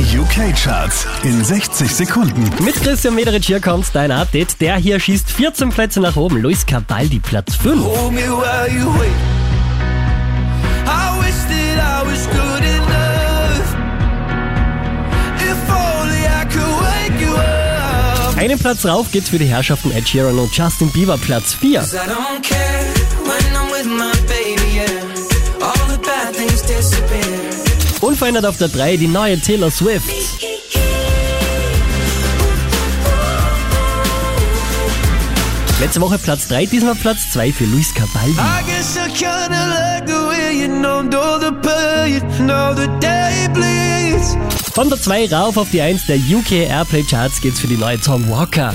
Die UK-Charts in 60 Sekunden. Mit Christian Mederich hier kommt dein Update. Der hier schießt 14 Plätze nach oben. Luis Cabaldi Platz 5. Hold me while you wait. I wish that I was good enough. If only I could wake you up. Einen Platz rauf geht's für die Herrschaften Ed Sheeran und Justin Bieber Platz 4. Unverändert auf der 3 die neue Taylor Swift. Letzte Woche Platz 3, diesmal Platz 2 für Luis Cabaldi. I guess I kinda like the way you numbed all the pain, now the day bleeds. Von der 2 rauf auf die 1 der UK Airplay Charts geht's für die neue Tom Walker.